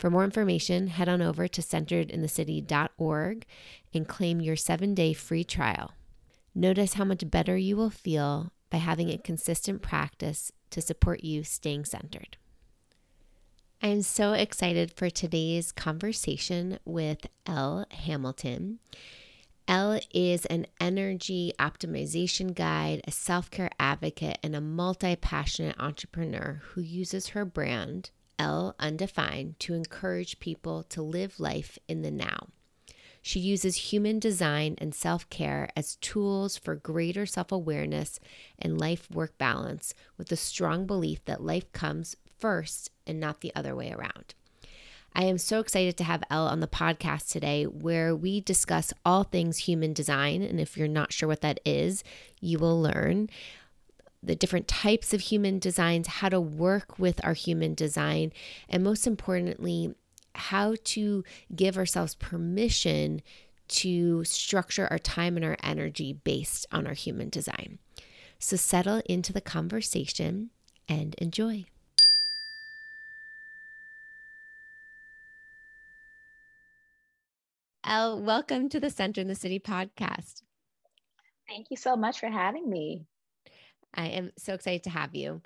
For more information, head on over to centeredinthecity.org and claim your seven day free trial. Notice how much better you will feel by having a consistent practice to support you staying centered. I am so excited for today's conversation with Elle Hamilton. Elle is an energy optimization guide, a self care advocate, and a multi passionate entrepreneur who uses her brand, Elle Undefined to encourage people to live life in the now. She uses human design and self care as tools for greater self awareness and life work balance, with a strong belief that life comes first and not the other way around. I am so excited to have Elle on the podcast today, where we discuss all things human design. And if you're not sure what that is, you will learn the different types of human designs, how to work with our human design, and most importantly, how to give ourselves permission to structure our time and our energy based on our human design. So settle into the conversation and enjoy. Elle, welcome to the Center in the City podcast. Thank you so much for having me. I am so excited to have you.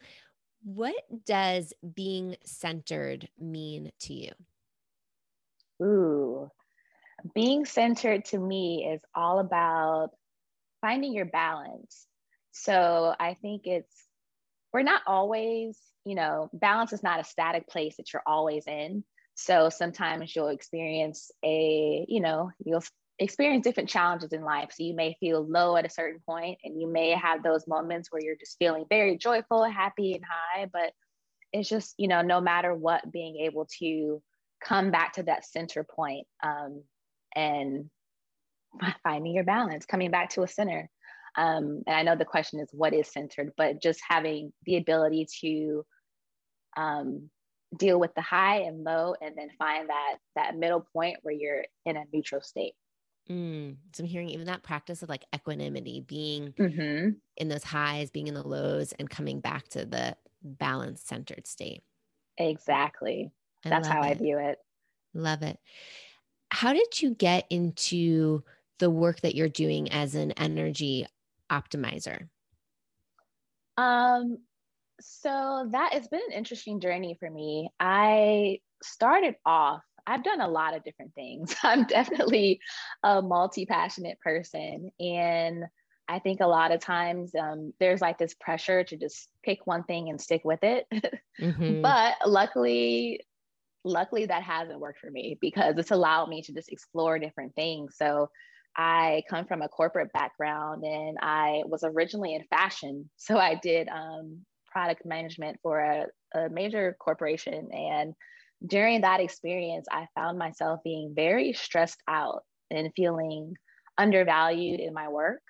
What does being centered mean to you? Ooh, being centered to me is all about finding your balance. So I think it's, we're not always, you know, balance is not a static place that you're always in. So sometimes you'll experience a, you know, you'll experience different challenges in life. So you may feel low at a certain point, and you may have those moments where you're just feeling very joyful, happy, and high. But it's just, you know, no matter what, being able to come back to that center point, um, and finding your balance, coming back to a center. Um, and I know the question is what is centered, but just having the ability to um, deal with the high and low, and then find that that middle point where you're in a neutral state. Mm. So I'm hearing even that practice of like equanimity, being mm-hmm. in those highs, being in the lows, and coming back to the balanced, centered state. Exactly. I That's how it. I view it. Love it. How did you get into the work that you're doing as an energy optimizer? Um, so that has been an interesting journey for me. I started off I've done a lot of different things. I'm definitely a multi passionate person. And I think a lot of times um, there's like this pressure to just pick one thing and stick with it. Mm-hmm. but luckily, luckily that hasn't worked for me because it's allowed me to just explore different things. So I come from a corporate background and I was originally in fashion. So I did um, product management for a, a major corporation and during that experience, I found myself being very stressed out and feeling undervalued in my work.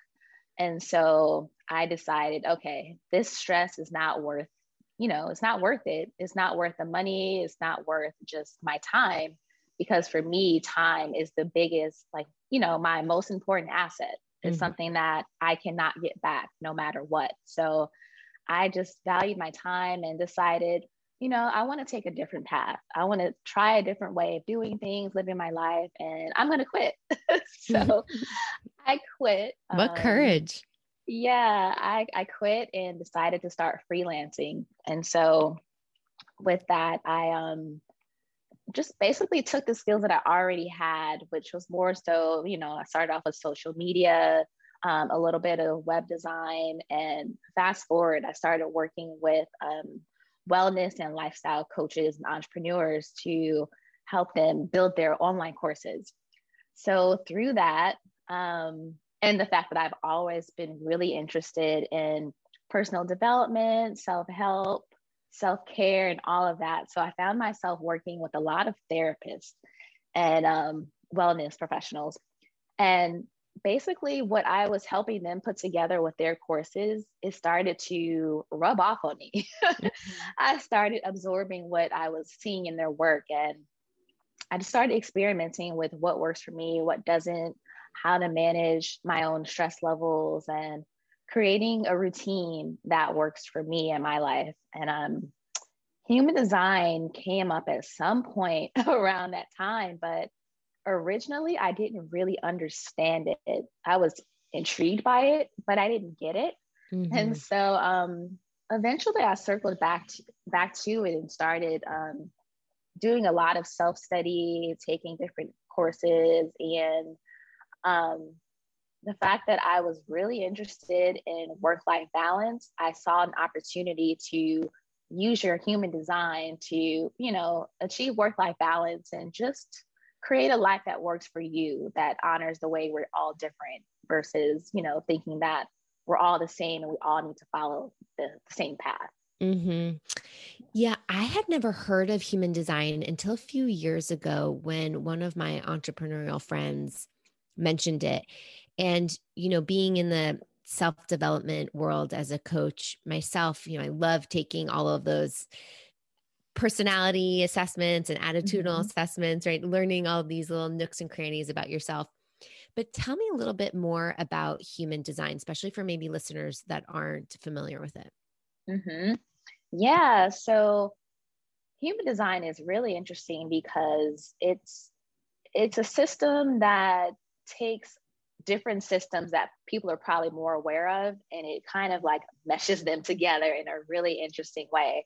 And so I decided, okay, this stress is not worth, you know, it's not worth it. It's not worth the money. It's not worth just my time. Because for me, time is the biggest, like, you know, my most important asset. It's mm-hmm. something that I cannot get back no matter what. So I just valued my time and decided, you know, I want to take a different path. I want to try a different way of doing things, living my life, and I'm going to quit. so I quit. What um, courage. Yeah, I, I quit and decided to start freelancing. And so with that, I um, just basically took the skills that I already had, which was more so, you know, I started off with social media, um, a little bit of web design, and fast forward, I started working with um, wellness and lifestyle coaches and entrepreneurs to help them build their online courses. So through that, um, and the fact that I've always been really interested in personal development, self help, self care, and all of that. So I found myself working with a lot of therapists and um, wellness professionals. And basically, what I was helping them put together with their courses, it started to rub off on me. mm-hmm. I started absorbing what I was seeing in their work and I just started experimenting with what works for me, what doesn't, how to manage my own stress levels and creating a routine that works for me in my life. And um, human design came up at some point around that time, but originally I didn't really understand it. I was intrigued by it, but I didn't get it. Mm-hmm. And so um, eventually I circled back to, back to it and started um, doing a lot of self study, taking different courses, and um, the fact that I was really interested in work life balance, I saw an opportunity to use your human design to, you know, achieve work life balance and just create a life that works for you that honors the way we're all different versus, you know, thinking that we're all the same and we all need to follow the, the same path. Mm-hmm. Yeah, I had never heard of human design until a few years ago when one of my entrepreneurial friends mentioned it. And, you know, being in the self development world as a coach myself, you know, I love taking all of those personality assessments and attitudinal mm-hmm. assessments, right? Learning all these little nooks and crannies about yourself. But tell me a little bit more about human design, especially for maybe listeners that aren't familiar with it. Mm-hmm. Yeah. So human design is really interesting because it's it's a system that takes different systems that people are probably more aware of and it kind of like meshes them together in a really interesting way.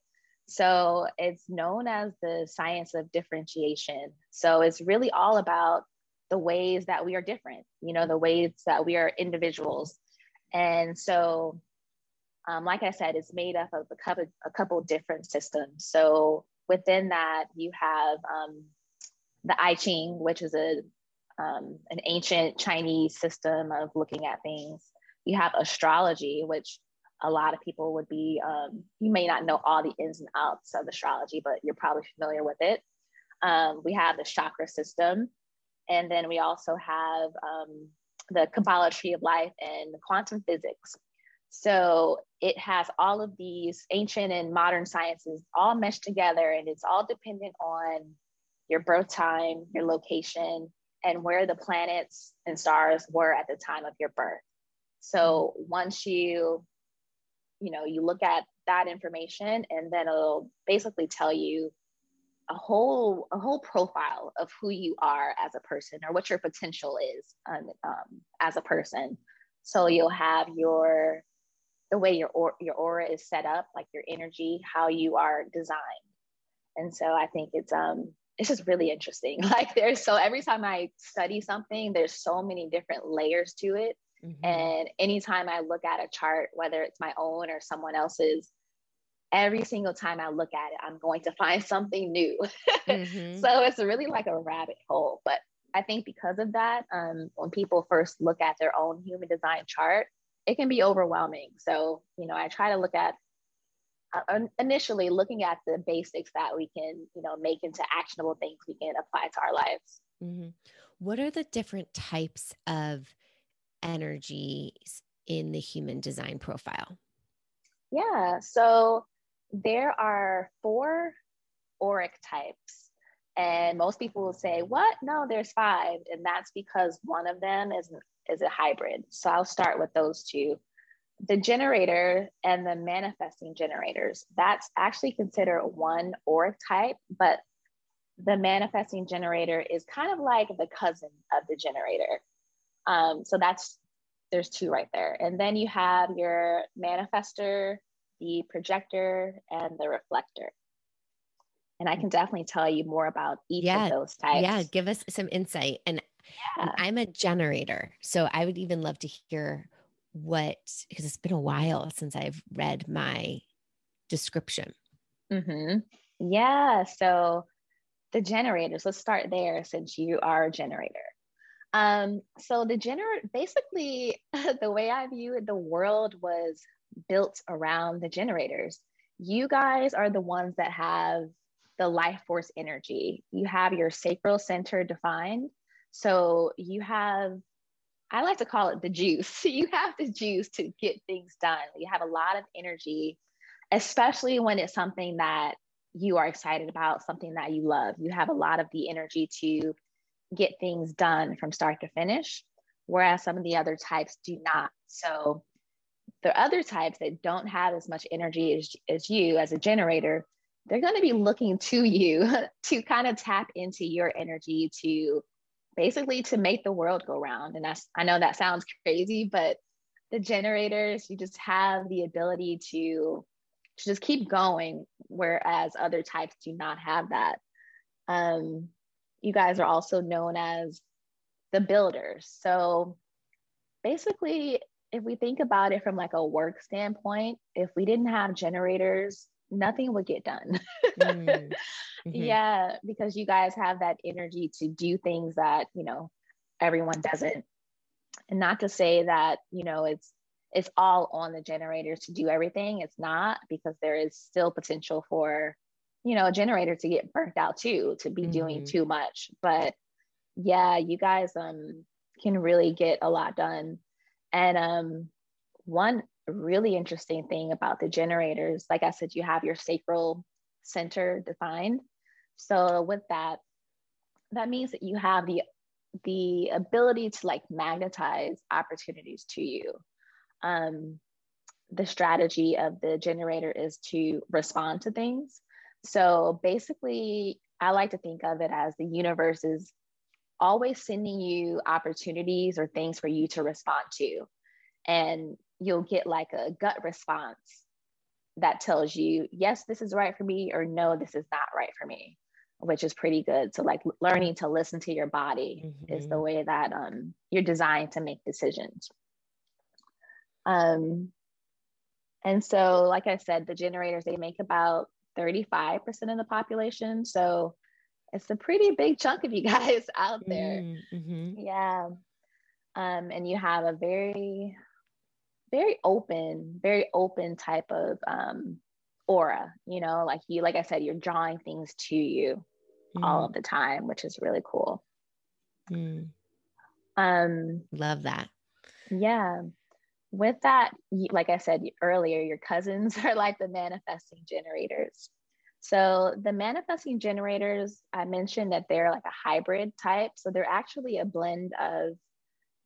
So it's known as the science of differentiation. So it's really all about the ways that we are different, you know, the ways that we are individuals. And so um, like I said, it's made up of a couple, a couple different systems. So within that, you have um, the I Ching, which is a um, an ancient Chinese system of looking at things. You have astrology, which a lot of people would be. Um, you may not know all the ins and outs of astrology, but you're probably familiar with it. Um, we have the chakra system, and then we also have um, the Kabbalah tree of life and quantum physics. So it has all of these ancient and modern sciences all meshed together, and it's all dependent on your birth time, your location, and where the planets and stars were at the time of your birth. So once you, you know, you look at that information, and then it'll basically tell you a whole a whole profile of who you are as a person or what your potential is um, um, as a person. So you'll have your the way your or, your aura is set up, like your energy, how you are designed. And so I think it's um it's just really interesting. Like there's so every time I study something, there's so many different layers to it. Mm-hmm. And anytime I look at a chart, whether it's my own or someone else's, every single time I look at it, I'm going to find something new. Mm-hmm. so it's really like a rabbit hole. But I think because of that, um, when people first look at their own human design chart, it can be overwhelming. So, you know, I try to look at uh, initially looking at the basics that we can, you know, make into actionable things we can apply to our lives. Mm-hmm. What are the different types of energies in the human design profile? Yeah, so there are four auric types. And most people will say, What? No, there's five. And that's because one of them is is a hybrid. So I'll start with those two. The generator and the manifesting generators, that's actually considered one auric type, but the manifesting generator is kind of like the cousin of the generator. Um, so that's, there's two right there. And then you have your manifestor, the projector, and the reflector. And I can definitely tell you more about each yeah, of those types. Yeah, give us some insight. And, yeah. and I'm a generator. So I would even love to hear what, because it's been a while since I've read my description. Mm-hmm. Yeah. So the generators, let's start there since you are a generator. Um, so the generator, basically, the way I view the world was built around the generators. You guys are the ones that have the life force energy. You have your sacral center defined. So you have, I like to call it the juice. You have the juice to get things done. You have a lot of energy, especially when it's something that you are excited about, something that you love. You have a lot of the energy to get things done from start to finish, whereas some of the other types do not. So the other types that don't have as much energy as, as you as a generator, they're going to be looking to you to kind of tap into your energy to basically to make the world go round. And that's, I know that sounds crazy, but the generators, you just have the ability to, to just keep going, whereas other types do not have that. Um, you guys are also known as the builders. So basically, if we think about it from like a work standpoint, if we didn't have generators, nothing would get done. mm-hmm. Yeah, because you guys have that energy to do things that, you know, everyone doesn't. And not to say that, you know, it's it's all on the generators to do everything. It's not because there is still potential for you know, a generator to get burnt out too, to be mm-hmm. doing too much. But yeah, you guys um can really get a lot done. And um one really interesting thing about the generators, like I said, you have your sacral center defined. So with that, that means that you have the the ability to like magnetize opportunities to you. Um, the strategy of the generator is to respond to things. So basically, I like to think of it as the universe is always sending you opportunities or things for you to respond to. And you'll get like a gut response that tells you, yes, this is right for me, or no, this is not right for me, which is pretty good. So, like learning to listen to your body mm-hmm. is the mm-hmm. way that um, you're designed to make decisions. Um, and so, like I said, the generators, they make about 35% of the population. So it's a pretty big chunk of you guys out there. Mm-hmm. Yeah. Um, and you have a very, very open, very open type of um, aura, you know, like you, like I said, you're drawing things to you mm. all of the time, which is really cool. Mm. Um, Love that. Yeah with that, like I said earlier, your cousins are like the manifesting generators. So the manifesting generators, I mentioned that they're like a hybrid type. So they're actually a blend of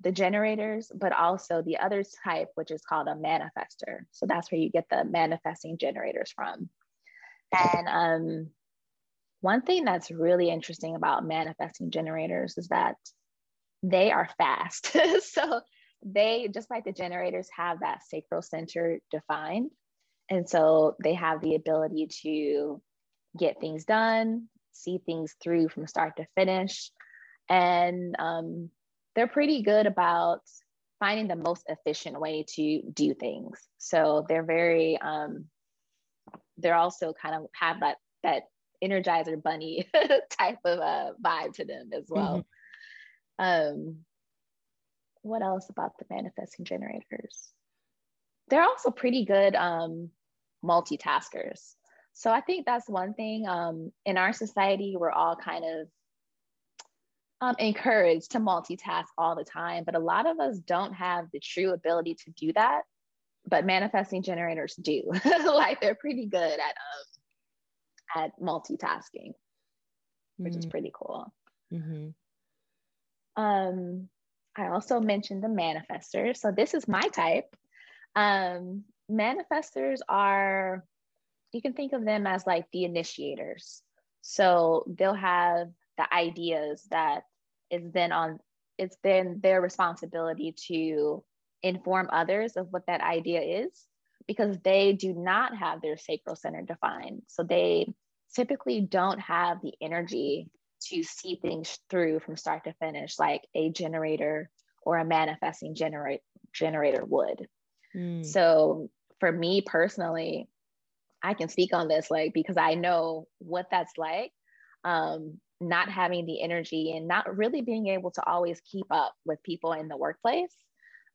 the generators, but also the other type, which is called a manifestor. So that's where you get the manifesting generators from. And um, one thing that's really interesting about manifesting generators is that they are fast. so they, just like the generators, have that sacral center defined. And so they have the ability to get things done, see things through from start to finish. And um, they're pretty good about finding the most efficient way to do things. So they're very, um, they're also kind of have that, that energizer bunny type of uh, vibe to them as well. Mm-hmm. Um, what else about the manifesting generators? They're also pretty good um, multitaskers. So I think that's one thing. Um, in our society, we're all kind of um, encouraged to multitask all the time, but a lot of us don't have the true ability to do that. But manifesting generators do. like they're pretty good at um, at multitasking, which mm-hmm. is pretty cool. Mm-hmm. Um, I also mentioned the manifestors. So this is my type. Um, manifestors are, you can think of them as like the initiators. So they'll have the ideas that is then on, it's then their responsibility to inform others of what that idea is because they do not have their sacral center defined. So they typically don't have the energy to see things through from start to finish like a generator or a manifesting generate generator would. Mm. So for me personally, I can speak on this like because I know what that's like. Um, not having the energy and not really being able to always keep up with people in the workplace.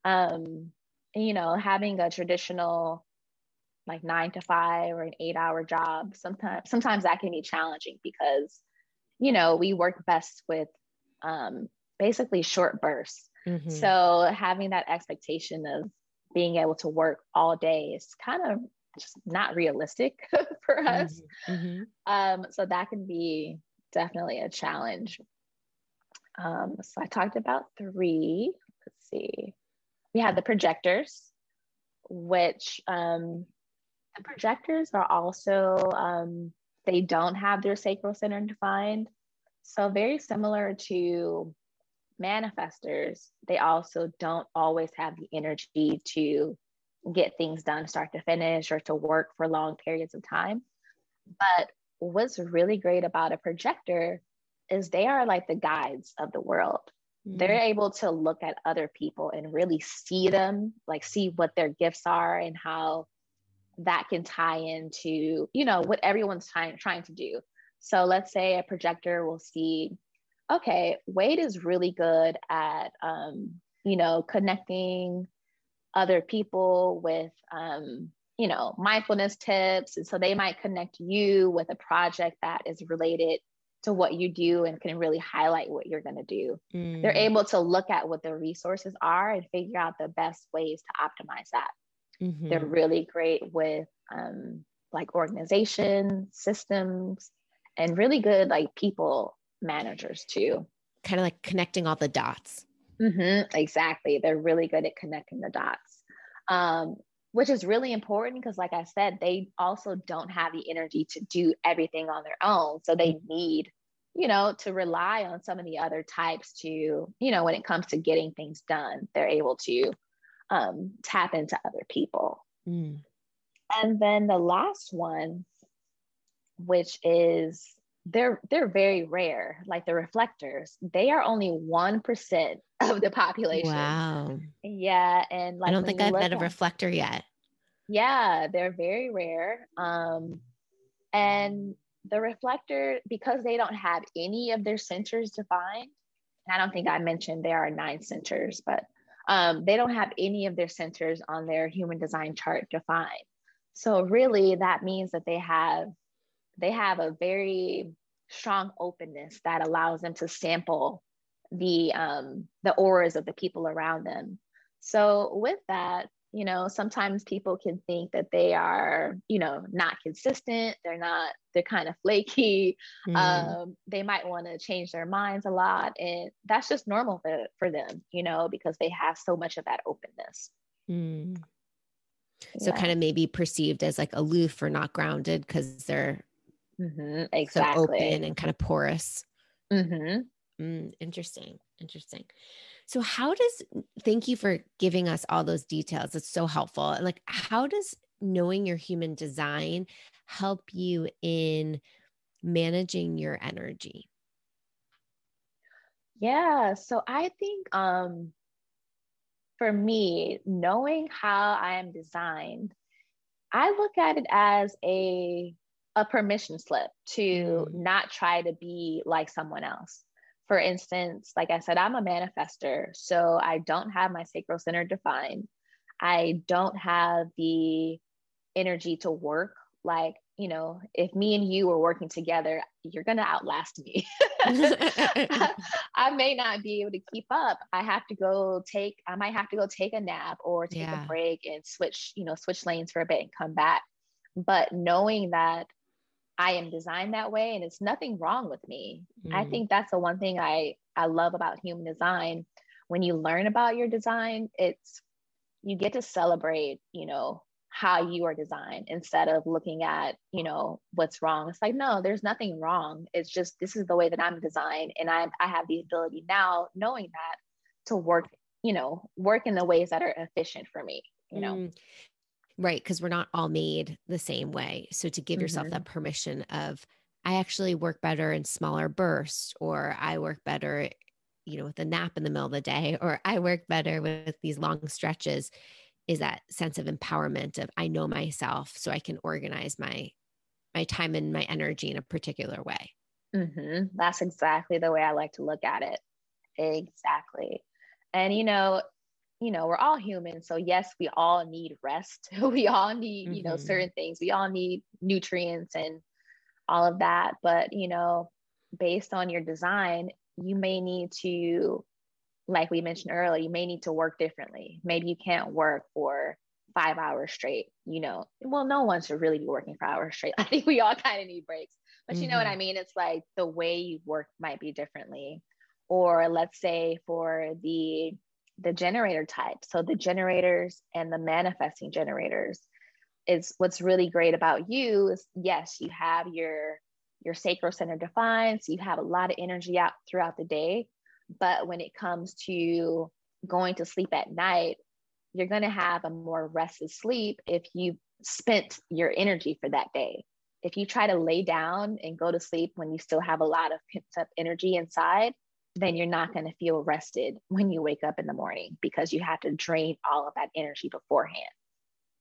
Um, you know, having a traditional like nine to five or an eight hour job, sometimes sometimes that can be challenging because, you know, we work best with um, basically short bursts. Mm-hmm. So having that expectation of being able to work all day is kind of just not realistic for us. Mm-hmm. mm-hmm. Um, so that can be definitely a challenge. Um, so I talked about three. Let's see. We have the projectors, which um, the projectors are also, um, they don't have their sacral center defined. So very similar to manifestors, they also don't always have the energy to get things done start to finish or to work for long periods of time. But what's really great about a projector is they are like the guides of the world. Mm-hmm. They're able to look at other people and really see them, like see what their gifts are and how that can tie into, you know, what everyone's trying trying to do. So let's say a projector will see, okay, Wade is really good at, um, you know, connecting other people with um, you know, mindfulness tips. And so they might connect you with a project that is related to what you do and can really highlight what you're going to do. Mm. They're able to look at what the resources are and figure out the best ways to optimize that. Mm-hmm. They're really great with um, like organization, systems, and really good like people managers too. Kind of like connecting all the dots. Mm-hmm, exactly. They're really good at connecting the dots. Um, which is really important because like i said they also don't have the energy to do everything on their own so they need you know to rely on some of the other types to you know when it comes to getting things done they're able to um, tap into other people. Mm. and then the last one which is they're they're very rare like the reflectors they are only 1% of the population. Wow. Yeah and like i don't think i've met a reflector yet. Yeah they're very rare um and the reflector because they don't have any of their centers defined and i don't think i mentioned there are nine centers but um, they don't have any of their centers on their human design chart defined so really that means that they have they have a very strong openness that allows them to sample the um, the auras of the people around them. So with that, you know, sometimes people can think that they are, you know, not consistent. They're not. They're kind of flaky. Mm. Um, they might want to change their minds a lot, and that's just normal for, for them, you know, because they have so much of that openness. Mm. So kind of maybe perceived as like aloof or not grounded because they're mm-hmm, exactly. so open and kind of porous. Mm-hmm. Mm, interesting. Interesting. So, how does, thank you for giving us all those details. It's so helpful. Like, how does knowing your human design help you in managing your energy? Yeah. So, I think, um, for me, knowing how I am designed, I look at it as a a permission slip to mm. not try to be like someone else. For instance, like I said, I'm a manifestor, so I don't have my sacral center defined. I don't have the energy to work like you know, if me and you were working together, you're going to outlast me. I may not be able to keep up. I have to go take, I might have to go take a nap or take yeah. a break and switch, you know, switch lanes for a bit and come back. But knowing that I am designed that way and it's nothing wrong with me. Mm. I think that's the one thing I I love about human design. When you learn about your design, it's you get to celebrate, you know, how you are designed instead of looking at, you know, what's wrong. It's like, no, there's nothing wrong. It's just this is the way that I'm designed and I I have the ability now knowing that to work, you know, work in the ways that are efficient for me, you know. Mm. Right. Because we're not all made the same way. So to give yourself mm-hmm. that permission of I actually work better in smaller bursts, or I work better, you know, with a nap in the middle of the day, or I work better with these long stretches is that sense of empowerment of I know myself so I can organize my my time and my energy in a particular way. Mm-hmm. That's exactly the way I like to look at it. Exactly. And you know, you know, we're all human. So yes, we all need rest. we all need, mm-hmm. you know, mm-hmm. certain things. We all need nutrients and all of that. But, you know, based on your design, you may need to, like we mentioned earlier, you may need to work differently. Maybe you can't work for five hours straight, you know. Well, no one should really be working for hours straight. I think we all kind of need breaks. But mm-hmm. you know what mm-hmm. I mean? It's like the way you work might be differently. Or let's say for the the generator type. So the generators and the manifesting generators is what's really great about you is yes, you have your your sacral center defined, so you have a lot of energy out throughout the day. But when it comes to going to sleep at night, you're going to have a more rested sleep if you spent your energy for that day. If you try to lay down and go to sleep when you still have a lot of pent up energy inside, then you're not going to feel rested when you wake up in the morning because you have to drain all of that energy beforehand.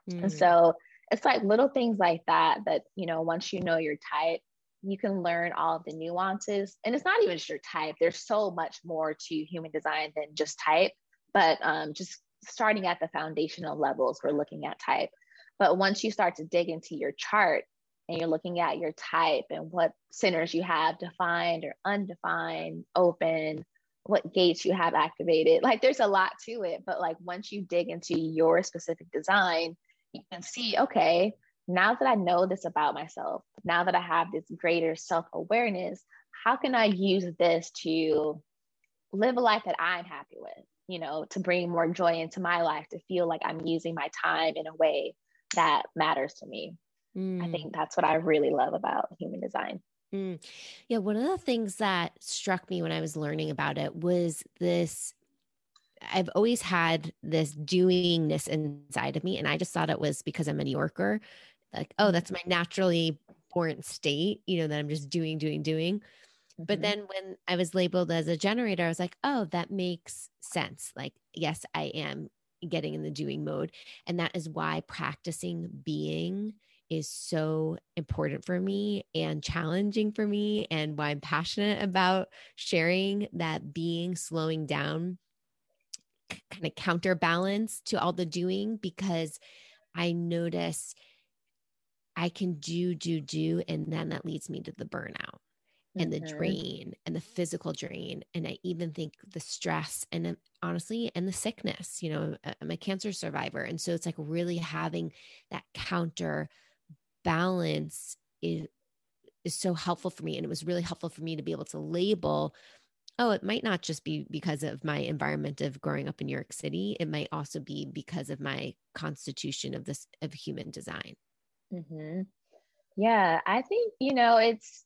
Mm. And so it's like little things like that that, you know, once you know your type, you can learn all of the nuances. And it's not even just your type, there's so much more to human design than just type, but um, just starting at the foundational levels, we're looking at type. But once you start to dig into your chart, and you're looking at your type and what centers you have defined or undefined, open, what gates you have activated. Like there's a lot to it, but like once you dig into your specific design, you can see, okay, now that I know this about myself, now that I have this greater self awareness, how can I use this to live a life that I'm happy with? You know, to bring more joy into my life, to feel like I'm using my time in a way that matters to me. Mm. I think that's what I really love about human design. Mm. Yeah, one of the things that struck me when I was learning about it was this I've always had this doingness inside of me. And I just thought it was because I'm a New Yorker. Like, oh, that's my naturally born state, you know, that I'm just doing, doing, doing. Mm-hmm. But then when I was labeled as a generator, I was like, oh, that makes sense. Like, yes, I am getting in the doing mode. And that is why practicing being is so important for me and challenging for me, and why I'm passionate about sharing that being slowing down kind of counterbalance to all the doing because I notice I can do, do, do, and then that leads me to the burnout and the mm-hmm. drain and the physical drain. And I even think the stress and honestly, and the sickness. You know, I'm a cancer survivor. And so it's like really having that counter balance is is so helpful for me and it was really helpful for me to be able to label oh it might not just be because of my environment of growing up in new york city it might also be because of my constitution of this of human design. Mm-hmm. yeah i think you know it's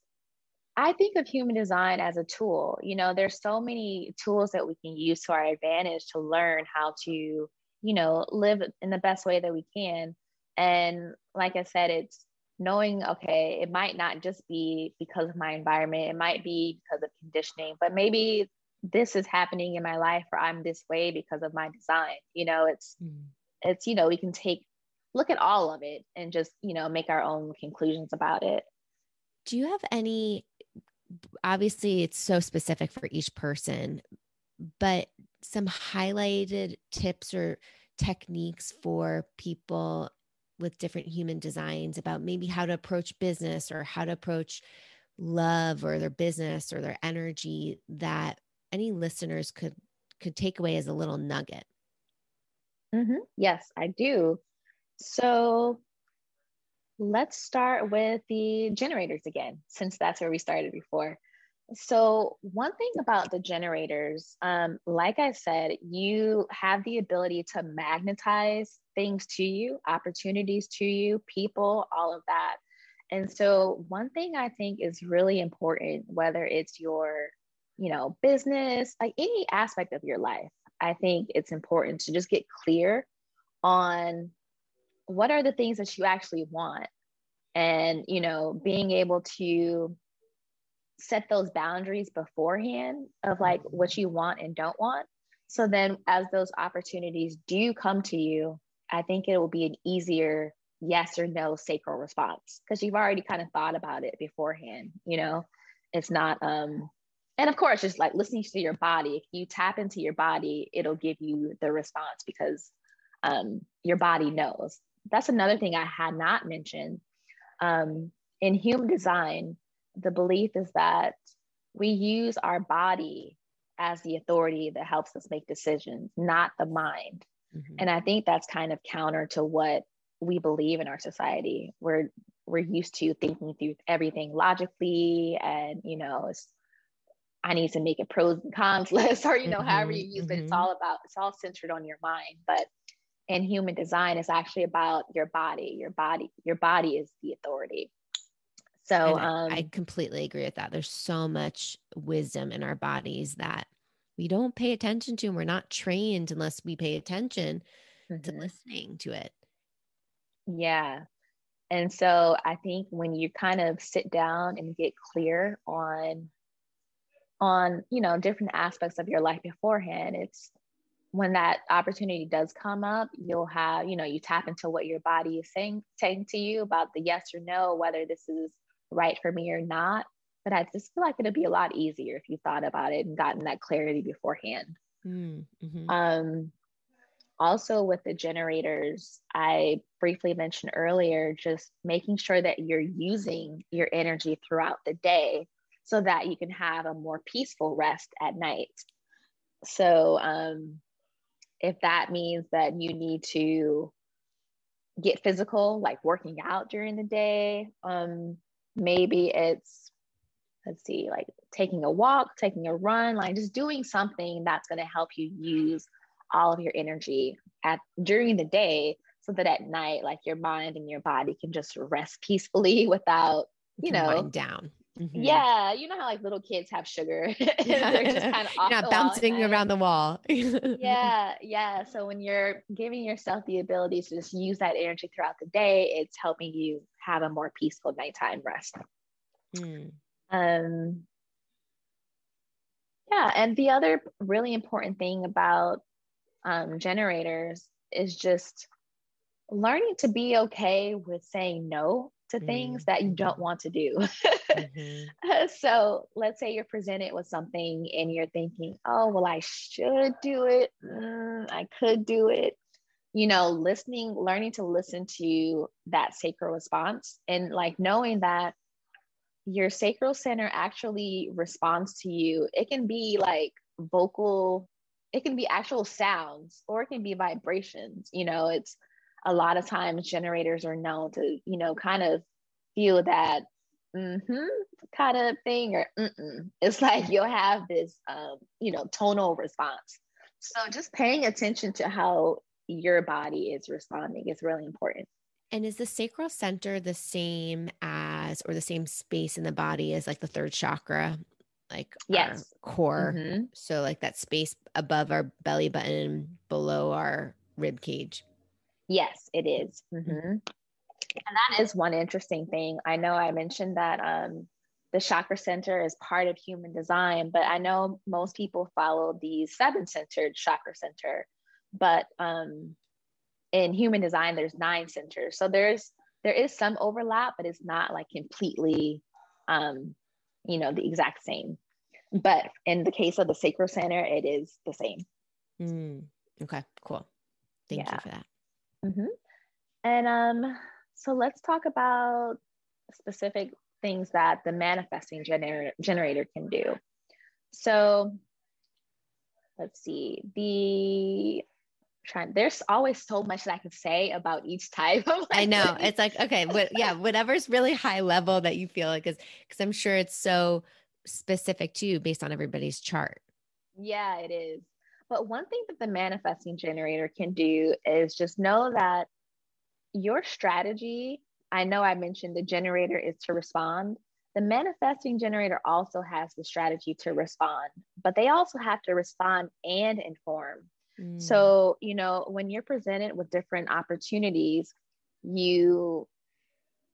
i think of human design as a tool. You know there's so many tools that we can use to our advantage to learn how to you know live in the best way that we can. And like i said it's knowing, okay, it might not just be because of my environment, it might be because of conditioning, but maybe this is happening in my life or I'm this way because of my design. You know, it's, mm. it's, you know, we can take, look at all of it and just, you know, make our own conclusions about it. Do you have any, obviously, it's so specific for each person, but some highlighted tips or techniques for people with different human designs about maybe how to approach business or how to approach love or their business or their energy that any listeners could could take away as a little nugget. Mm-hmm. yes i do. So let's start with the generators again since that's where we started before so one thing about the generators um, like i said you have the ability to magnetize things to you, opportunities to you, people, all of that. And so, one thing I think is really important, whether it's your, you know, business, like any aspect of your life, I think it's important to just get clear on what are the things that you actually want and you know being able to set those boundaries beforehand of like what you want and don't want. So then as those opportunities do come to you, I think it will be an easier yes or no sacral response because you've already kind of thought about it beforehand, you know? It's not um and of course just like listening to your body. If you tap into your body, it'll give you the response because um your body knows. That's another thing I had not mentioned. Um in human design, the belief is that we use our body as the authority that helps us make decisions, not the mind. Mm-hmm. And I think that's kind of counter to what we believe in our society. We're we're used to thinking through everything logically and you know it's I need to make a pros and cons list or you know mm-hmm, however you use mm-hmm. it it's all about it's all centered on your mind but in human design it's actually about your body your body your body is the authority so um, I completely agree with that. There's so much wisdom in our bodies that we don't pay attention to, and we're not trained unless we pay attention mm-hmm. to listening to it. Yeah. And so I think when you kind of sit down and get clear on on, you know, different aspects of your life beforehand, it's when that opportunity does come up, you'll have, you know, you tap into what your body is saying saying to you about the yes or no, whether this is right for me or not. But I just feel like it'd be a lot easier if you thought about it and gotten that clarity beforehand. Mm, mm-hmm. Um, also, with the generators, I briefly mentioned earlier, just making sure that you're using your energy throughout the day so that you can have a more peaceful rest at night. So, um, if that means that you need to get physical, like working out during the day, um, maybe it's let's see like taking a walk taking a run like just doing something that's going to help you use all of your energy at during the day so that at night like your mind and your body can just rest peacefully without you know down Mm-hmm. Yeah, you know how like little kids have sugar. they're just kind of yeah, bouncing around the wall. yeah, yeah. So when you're giving yourself the ability to just use that energy throughout the day, it's helping you have a more peaceful nighttime rest. Mm. Um, yeah, and the other really important thing about um, generators is just learning to be okay with saying no to things mm-hmm. that you don't want to do. mm-hmm. So let's say you're presented with something and you're thinking, oh, well, I should do it. Mm, I could do it. You know, listening, learning to listen to that sacral response and like knowing that your sacral center actually responds to you. It can be like vocal, it can be actual sounds or it can be vibrations. You know, it's a lot of times generators are known to, you know, kind of feel that mm-hmm kind of thing or mm-mm. it's like you'll have this um, you know tonal response. So just paying attention to how your body is responding is really important. And is the sacral center the same as or the same space in the body as like the third chakra like yes. core? Mm-hmm. so like that space above our belly button below our rib cage Yes, it is. Mm-hmm. And that is one interesting thing. I know I mentioned that um, the chakra center is part of human design, but I know most people follow the seven centered chakra center. But um, in human design, there's nine centers. So there's there is some overlap, but it's not like completely, um, you know, the exact same. But in the case of the sacral center, it is the same. Mm, okay, cool. Thank yeah. you for that. Mm-hmm. And um, so let's talk about specific things that the manifesting gener- generator can do. So let's see, the trying there's always so much that I can say about each type. like, I know. It's like, okay, what yeah, whatever's really high level that you feel like is because I'm sure it's so specific to you based on everybody's chart. Yeah, it is. But one thing that the manifesting generator can do is just know that your strategy, I know I mentioned the generator is to respond. The manifesting generator also has the strategy to respond, but they also have to respond and inform. Mm. So, you know, when you're presented with different opportunities, you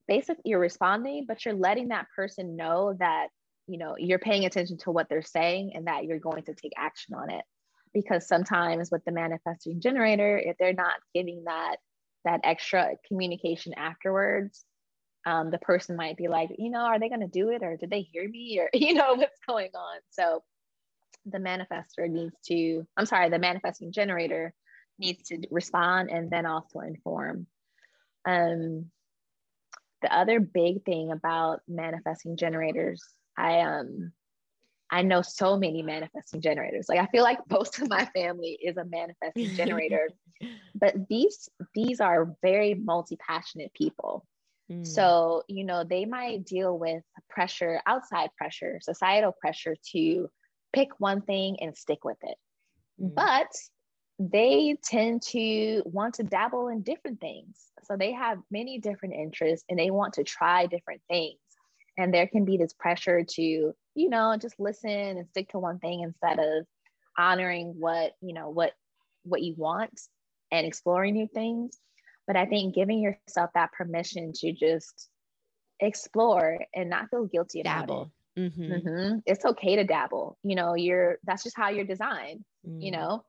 basically you're responding, but you're letting that person know that you know you're paying attention to what they're saying and that you're going to take action on it because sometimes with the manifesting generator if they're not giving that that extra communication afterwards um, the person might be like you know are they going to do it? Or did they hear me? Or you know what's going on? So the manifestor needs to i'm sorry the manifesting generator needs to respond and then also inform. Um, the other big thing about manifesting generators i um I know so many manifesting generators. Like I feel like most of my family is a manifesting generator. but these these are very multi-passionate people. Mm. So, you know, they might deal with pressure, outside pressure, societal pressure to pick one thing and stick with it. Mm. But they tend to want to dabble in different things. So they have many different interests and they want to try different things. And there can be this pressure to you know, just listen and stick to one thing instead of honoring what, you know, what what you want and exploring new things. But I think giving yourself that permission to just explore and not feel guilty about dabble. it. Mm-hmm. Mm-hmm. It's okay to dabble. You know, you're that's just how you're designed. Mm. You know,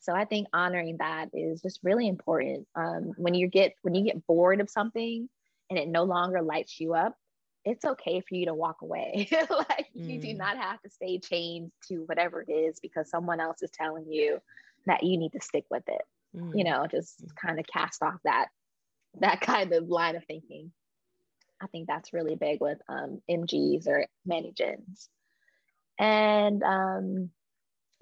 so I think honoring that is just really important. Um, when you get when you get bored of something and it no longer lights you up, it's okay for you to walk away. like mm. you do mm. not have to stay chained to whatever it is because someone else is telling you that you need to stick with it. Mm. You know, just mm. kind of cast off that that kind of line of thinking. I think that's really big with um, MGs or Mani-Gens. And um,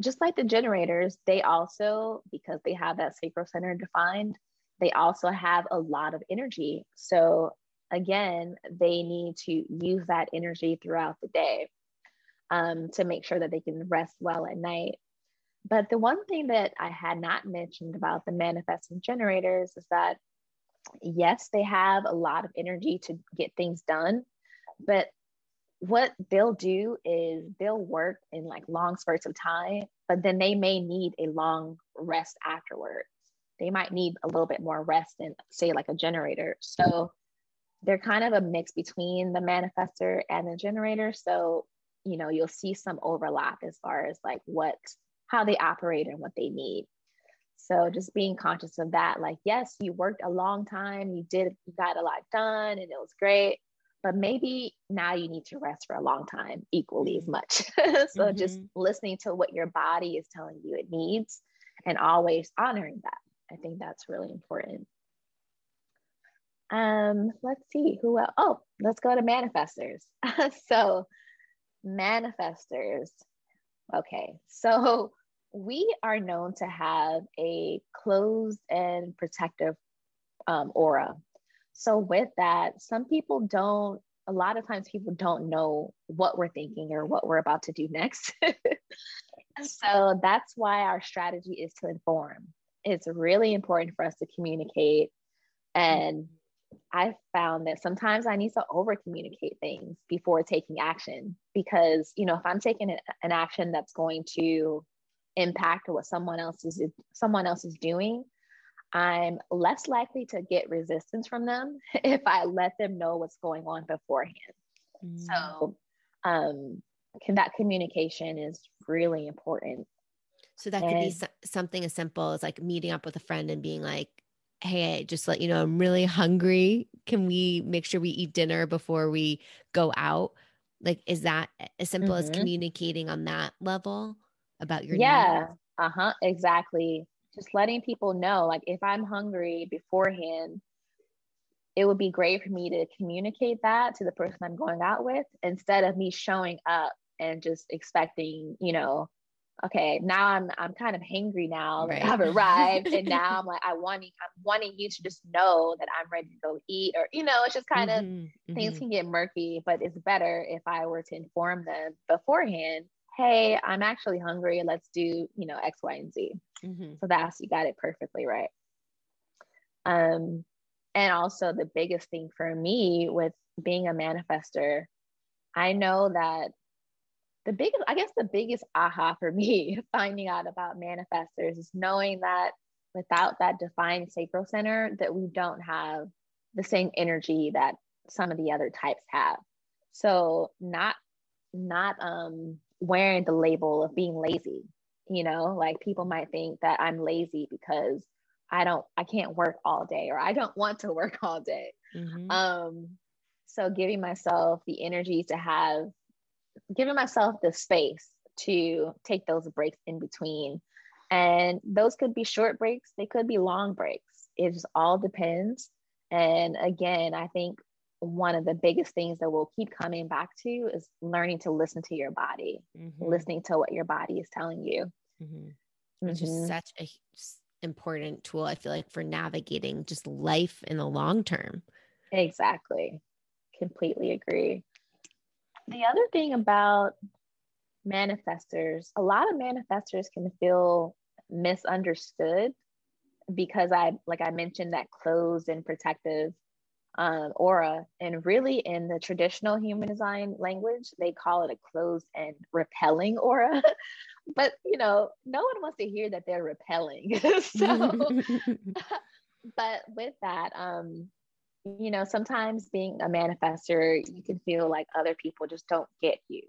just like the generators, they also, because they have that sacral center defined, they also have a lot of energy. So again, they need to use that energy throughout the day um, to make sure that they can rest well at night. But the one thing that I had not mentioned about the manifesting generators is that, yes, they have a lot of energy to get things done, but what they'll do is they'll work in like long spurts of time, but then they may need a long rest afterwards. They might need a little bit more rest than, say, like a generator. So they're kind of a mix between the manifestor and the generator. So, you know, you'll see some overlap as far as like what, how they operate and what they need. So just being conscious of that, like, yes, you worked a long time, you did, you got a lot done and it was great, but maybe now you need to rest for a long time equally as much. so mm-hmm. just listening to what your body is telling you it needs and always honoring that. I think that's really important. Um, let's see who else. Oh, let's go to manifestors. so, manifestors. Okay, so we are known to have a closed and protective um, aura. So, with that, some people don't, a lot of times people don't know what we're thinking or what we're about to do next. so, that's why our strategy is to inform. It's really important for us to communicate and I found that sometimes I need to over communicate things before taking action because, you know, if I'm taking an action that's going to impact what someone else is someone else is doing, I'm less likely to get resistance from them if I let them know what's going on beforehand. Mm. So, um, can, that communication is really important. So that and, could be something as simple as like meeting up with a friend and being like, hey, just let you know, I'm really hungry. Can we make sure we eat dinner before we go out? Like, is that as simple mm-hmm. as communicating on that level about your yeah, uh huh, exactly. Just letting people know, like, if I'm hungry beforehand, it would be great for me to communicate that to the person I'm going out with instead of me showing up and just expecting, you know, okay, now I'm I'm kind of hangry now. Right. I've arrived, and now I'm like I want I'm wanting you to just know that I'm ready to go eat, or you know, it's just kind mm-hmm, of things mm-hmm. can get murky. But it's better if I were to inform them beforehand. Hey, I'm actually hungry. Let's do you know X, Y, and Z. Mm-hmm. So that's you got it perfectly right. Um, and also the biggest thing for me with being a manifestor, I know that the biggest, I guess, the biggest aha for me finding out about manifestors is knowing that without that defined sacral center, that we don't have the same energy that some of the other types have. So, not not um wearing the label of being lazy you know like people might think that i'm lazy because i don't i can't work all day or i don't want to work all day mm-hmm. um so giving myself the energy to have giving myself the space to take those breaks in between and those could be short breaks they could be long breaks it just all depends and again i think one of the biggest things that we'll keep coming back to is learning to listen to your body, mm-hmm. listening to what your body is telling you. Mm-hmm. Which mm-hmm. is such a important tool, I feel like, for navigating just life in the long term. Exactly. Completely agree. The other thing about manifestors, a lot of manifestors can feel misunderstood because I, like I mentioned, that closed and protective um, aura. And really, in the traditional human design language, they call it a closed and repelling aura. but, you know, no one wants to hear that they're repelling. so, but with that, um, you know, sometimes being a manifestor, you can feel like other people just don't get you.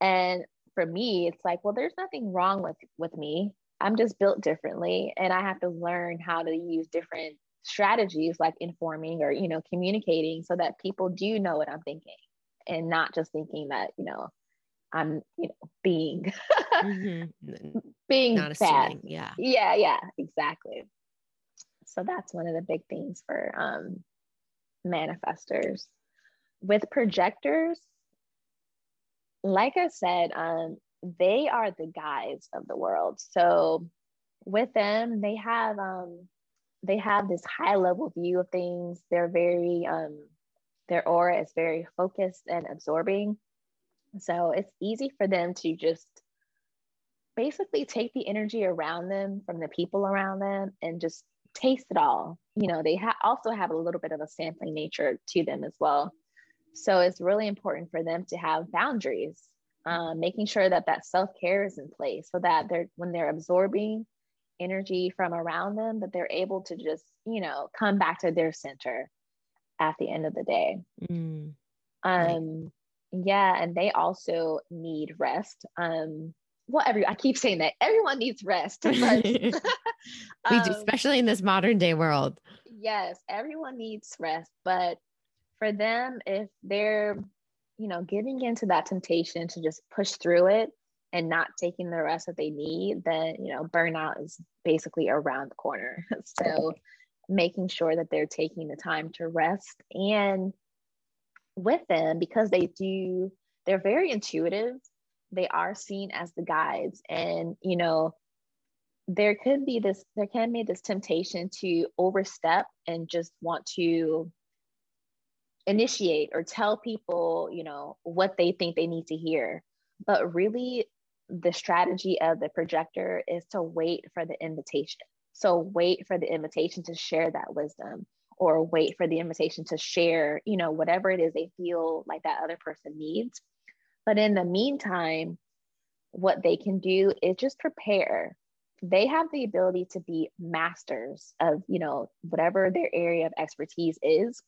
And for me, it's like, well, there's nothing wrong with with me. I'm just built differently, and I have to learn how to use different strategies like informing or you know communicating so that people do know what i'm thinking and not just thinking that you know i'm you know being mm-hmm. being not bad yeah yeah yeah exactly so that's one of the big things for um manifestors with projectors like i said um they are the guides of the world so with them they have um they have this high level view of things. They're very um, their aura is very focused and absorbing. So it's easy for them to just basically take the energy around them from the people around them and just taste it all. You know, they ha- also have a little bit of a sampling nature to them as well. So it's really important for them to have boundaries, um, making sure that that self care is in place so that they're when they're absorbing energy from around them that they're able to just you know come back to their center at the end of the day mm. um yeah and they also need rest um well every i keep saying that. Everyone needs rest. But, we do um, especially in this modern day world. Yes everyone needs rest. But for them if they're you know giving into that temptation to just push through it and not taking the rest that they need, then you know burnout is basically around the corner. so making sure that they're taking the time to rest and with them because they do they're very intuitive they are seen as the guides and you know there could be this there can be this temptation to overstep and just want to initiate or tell people you know what they think they need to hear but really the strategy of the projector is to wait for the invitation. So wait for the invitation to share that wisdom or wait for the invitation to share, you know, whatever it is they feel like that other person needs. But in the meantime, what they can do is just prepare. They have the ability to be masters of, you know, whatever their area of expertise is.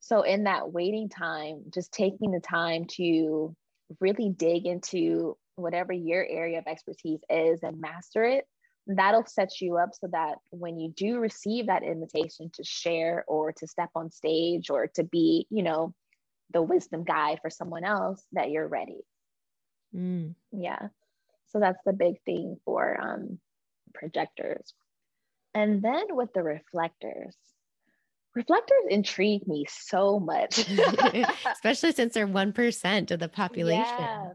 So in that waiting time, just taking the time to really dig into whatever your area of expertise is and master it, that'll set you up so that when you do receive that invitation to share or to step on stage or to be, you know, the wisdom guide for someone else, that you're ready. Mm. Yeah. So that's the big thing for um, projectors. And then with the reflectors, reflectors intrigue me so much, especially since they're 1% of the population. Yeah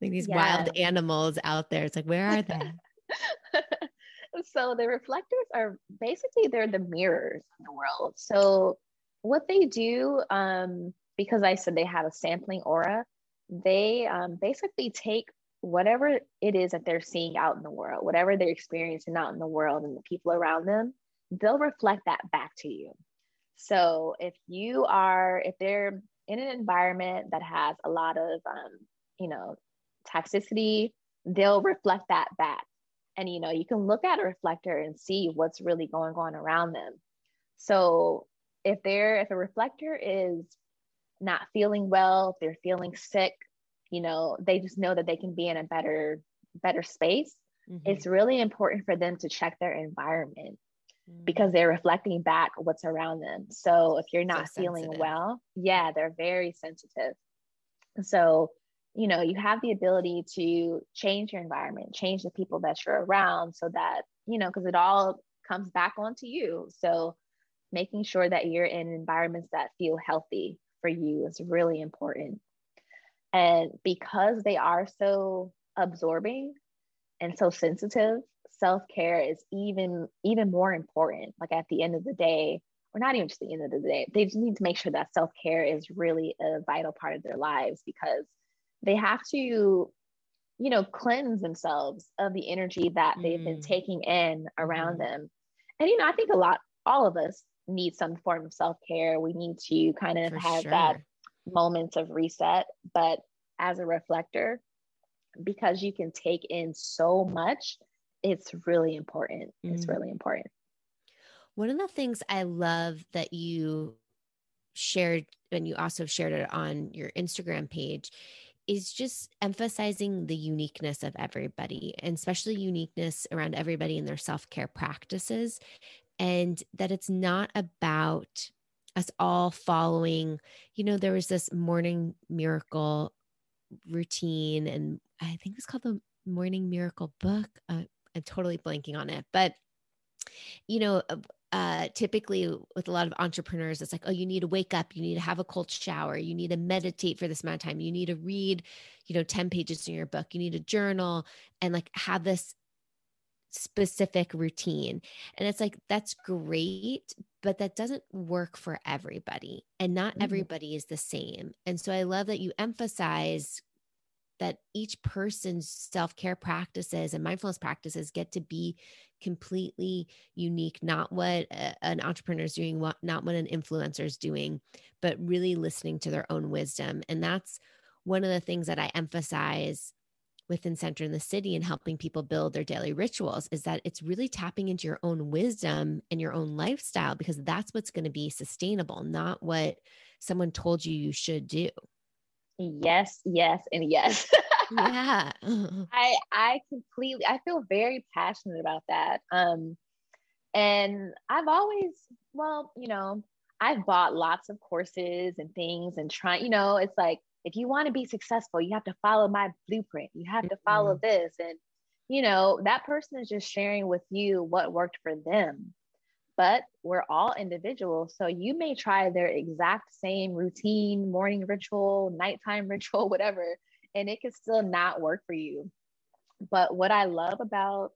like these yeah. wild animals out there. It's like, where are they? so the reflectors are basically they're the mirrors of the world. So what they do, um, because I said they have a sampling aura, they um, basically take whatever it is that they're seeing out in the world, whatever they're experiencing out in the world and the people around them, they'll reflect that back to you. So if you are, if they're in an environment that has a lot of, um, you know, toxicity, they'll reflect that back. And you know, you can look at a reflector and see what's really going on around them. So if they're if a reflector is not feeling well, they're feeling sick, you know, they just know that they can be in a better, better space. Mm-hmm. It's really important for them to check their environment Mm. because they're reflecting back what's around them. So if you're not So feeling sensitive. well, yeah, they're very sensitive. So, you know, you have the ability to change your environment, change the people that you're around so that, you know, because it all comes back onto you. So making sure that you're in environments that feel healthy for you is really important. And because they are so absorbing and so sensitive, self-care is even even more important. Like at the end of the day, or not even just the end of the day, they just need to make sure that self-care is really a vital part of their lives because they have to, you know, cleanse themselves of the energy that they've been Mm. taking in around Mhm. them. And you know, I think a lot all of us need some form of self-care. We need to kind of For have sure. that moments of reset, but as a reflector, because you can take in so much, it's really important. It's Mhm. really important. One of the things I love that you shared, and you also shared it on your Instagram page, is just emphasizing the uniqueness of everybody, and especially uniqueness around everybody in their self care practices. And that it's not about us all following, you know, there was this morning miracle routine, and I think it's called the Morning Miracle book. Uh, I'm totally blanking on it, but you know, uh, uh, typically with a lot of entrepreneurs, it's like, oh, you need to wake up, you need to have a cold shower, you need to meditate for this amount of time, you need to read, you know, 10 pages in your book, you need to journal and like have this specific routine. And it's like, that's great, but that doesn't work for everybody. And not Mhm. everybody is the same. And so I love that you emphasize that each person's self-care practices and mindfulness practices get to be completely unique not what a- an entrepreneur is doing what not what an influencer is doing but really listening to their own wisdom and that's one of the things that i emphasize within center in the city and helping people build their daily rituals is that it's really tapping into your own wisdom and your own lifestyle because that's what's going to be sustainable not what someone told you you should do Yes, yes, and yes. yeah I I completely I feel very passionate about that. Um and I've always well, you know, I've bought lots of courses and things and trying, you know, it's like if you want to be successful, you have to follow my blueprint. You have to follow this and you know, that person is just sharing with you what worked for them. But we're all individuals. So you may try their exact same routine, morning ritual, nighttime ritual, whatever, and it could still not work for you. But what I love about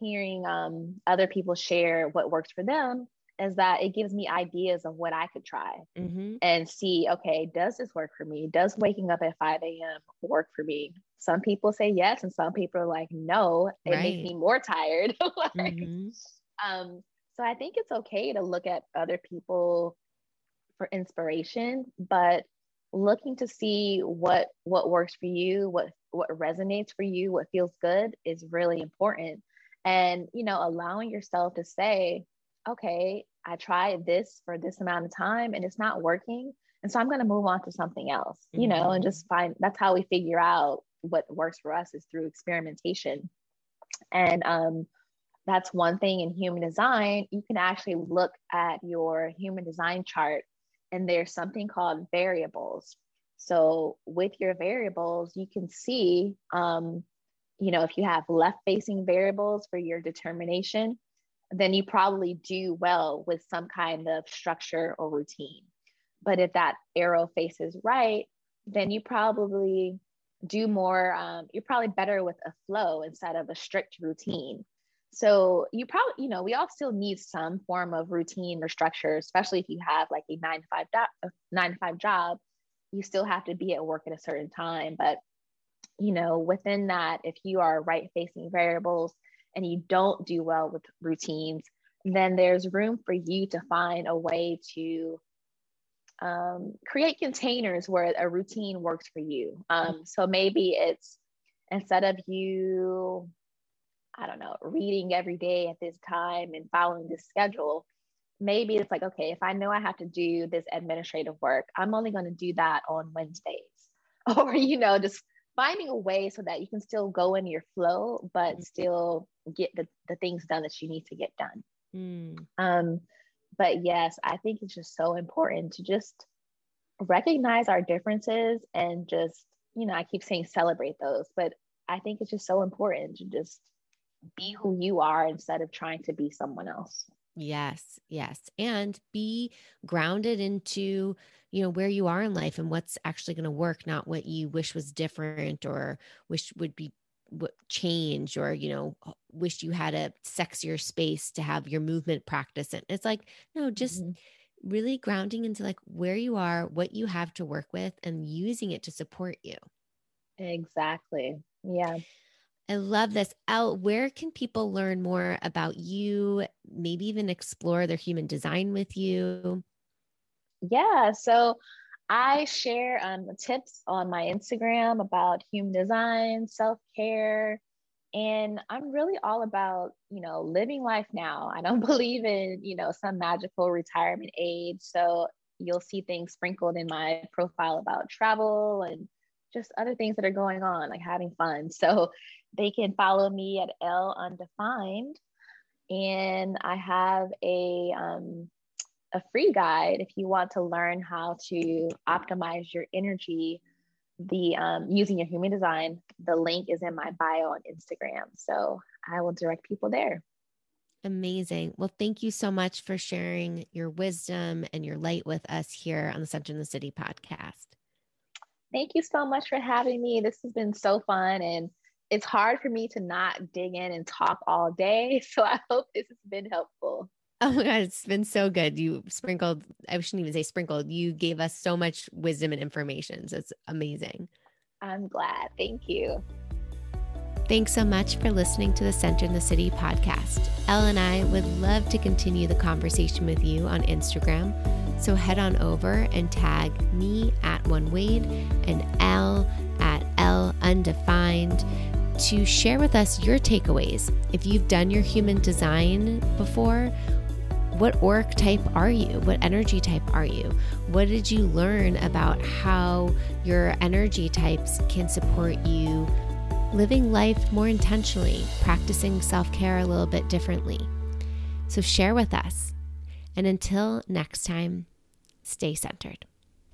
hearing um, other people share what works for them is that it gives me ideas of what I could try hmm and see, okay, does this work for me? Does waking up at 5 a.m. work for me? Some people say yes, and some people are like, no, it Right. makes me more tired. Like, hmm um, so I think it's okay to look at other people for inspiration, but looking to see what what works for you, what what resonates for you, what feels good is really important. And you know, allowing yourself to say, okay, I tried this for this amount of time and it's not working. And so I'm going to move on to something else, you know, and Mhm. just find that's how we figure out what works for us is through experimentation. And um, that's one thing in human design. You can actually look at your human design chart, and there's something called variables. So, with your variables, you can see, um, you know, if you have left facing variables for your determination, then you probably do well with some kind of structure or routine. But if that arrow faces right, then you probably do more, um, you're probably better with a flow instead of a strict routine. So you probably, you know, we all still need some form of routine or structure, especially if you have like a nine to five do- nine to five job. You still have to be at work at a certain time, but you know, within that, if you are right facing variables and you don't do well with routines, then there's room for you to find a way to um, create containers where a routine works for you. Um, so maybe it's instead of you, I don't know, reading every day at this time and following this schedule, maybe it's like, okay, if I know I have to do this administrative work, I'm only going to do that on Wednesdays. Or, you know, just finding a way so that you can still go in your flow, but mm-hmm. still get the, the things done that you need to get done. Mm. Um, but yes, I think it's just so important to just recognize our differences and just, you know, I keep saying celebrate those, but I think it's just so important to just be who you are instead of trying to be someone else. Yes, yes. And be grounded into, you know, where you are in life and what's actually going to work, not what you wish was different or wish would be change or, you know, wish you had a sexier space to have your movement practice. And it's like, no, just mm-hmm. really grounding into like where you are, what you have to work with, and using it to support you. Exactly. Yeah. I love this. Elle, where can people learn more about you? Maybe even explore their human design with you? Yeah. So I share um, tips on my Instagram about human design, self care, and I'm really all about, you know, living life now. I don't believe in, you know, some magical retirement age. So you'll see things sprinkled in my profile about travel and just other things that are going on, like having fun. So they can follow me at L Undefined. And I have a um, a free guide if you want to learn how to optimize your energy the um, using your human design. The link is in my bio on instagram. So i will direct people there. Amazing. Well thank you so much for sharing your wisdom and your light with us here on the center in the city podcast. Thank you so much for having me. This has been so fun and it's hard for me to not dig in and talk all day. So i hope this has been helpful Oh my God, it's been so good. You sprinkled, I shouldn't even say sprinkled, you gave us so much wisdom and information. So it's amazing. I'm glad. Thank you. Thanks so much for listening to the Center in the City podcast. Elle and I would love to continue the conversation with you on Instagram. So head on over and tag me at One Wade and Elle at L Undefined to share with us your takeaways. If you've done your human design before, what auric type are you? What energy type are you? What did you learn about how your energy types can support you living life more intentionally, practicing self care a little bit differently? So share with us. And until next time, stay centered.